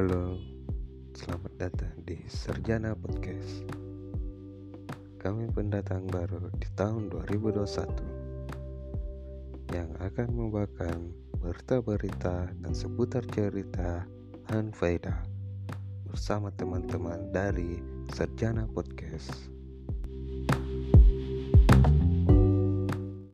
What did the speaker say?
Halo, selamat datang di Serjana Podcast. Kami pendatang baru di tahun 2021 yang akan membawakan berita-berita dan seputar cerita Han bersama teman-teman dari Serjana Podcast.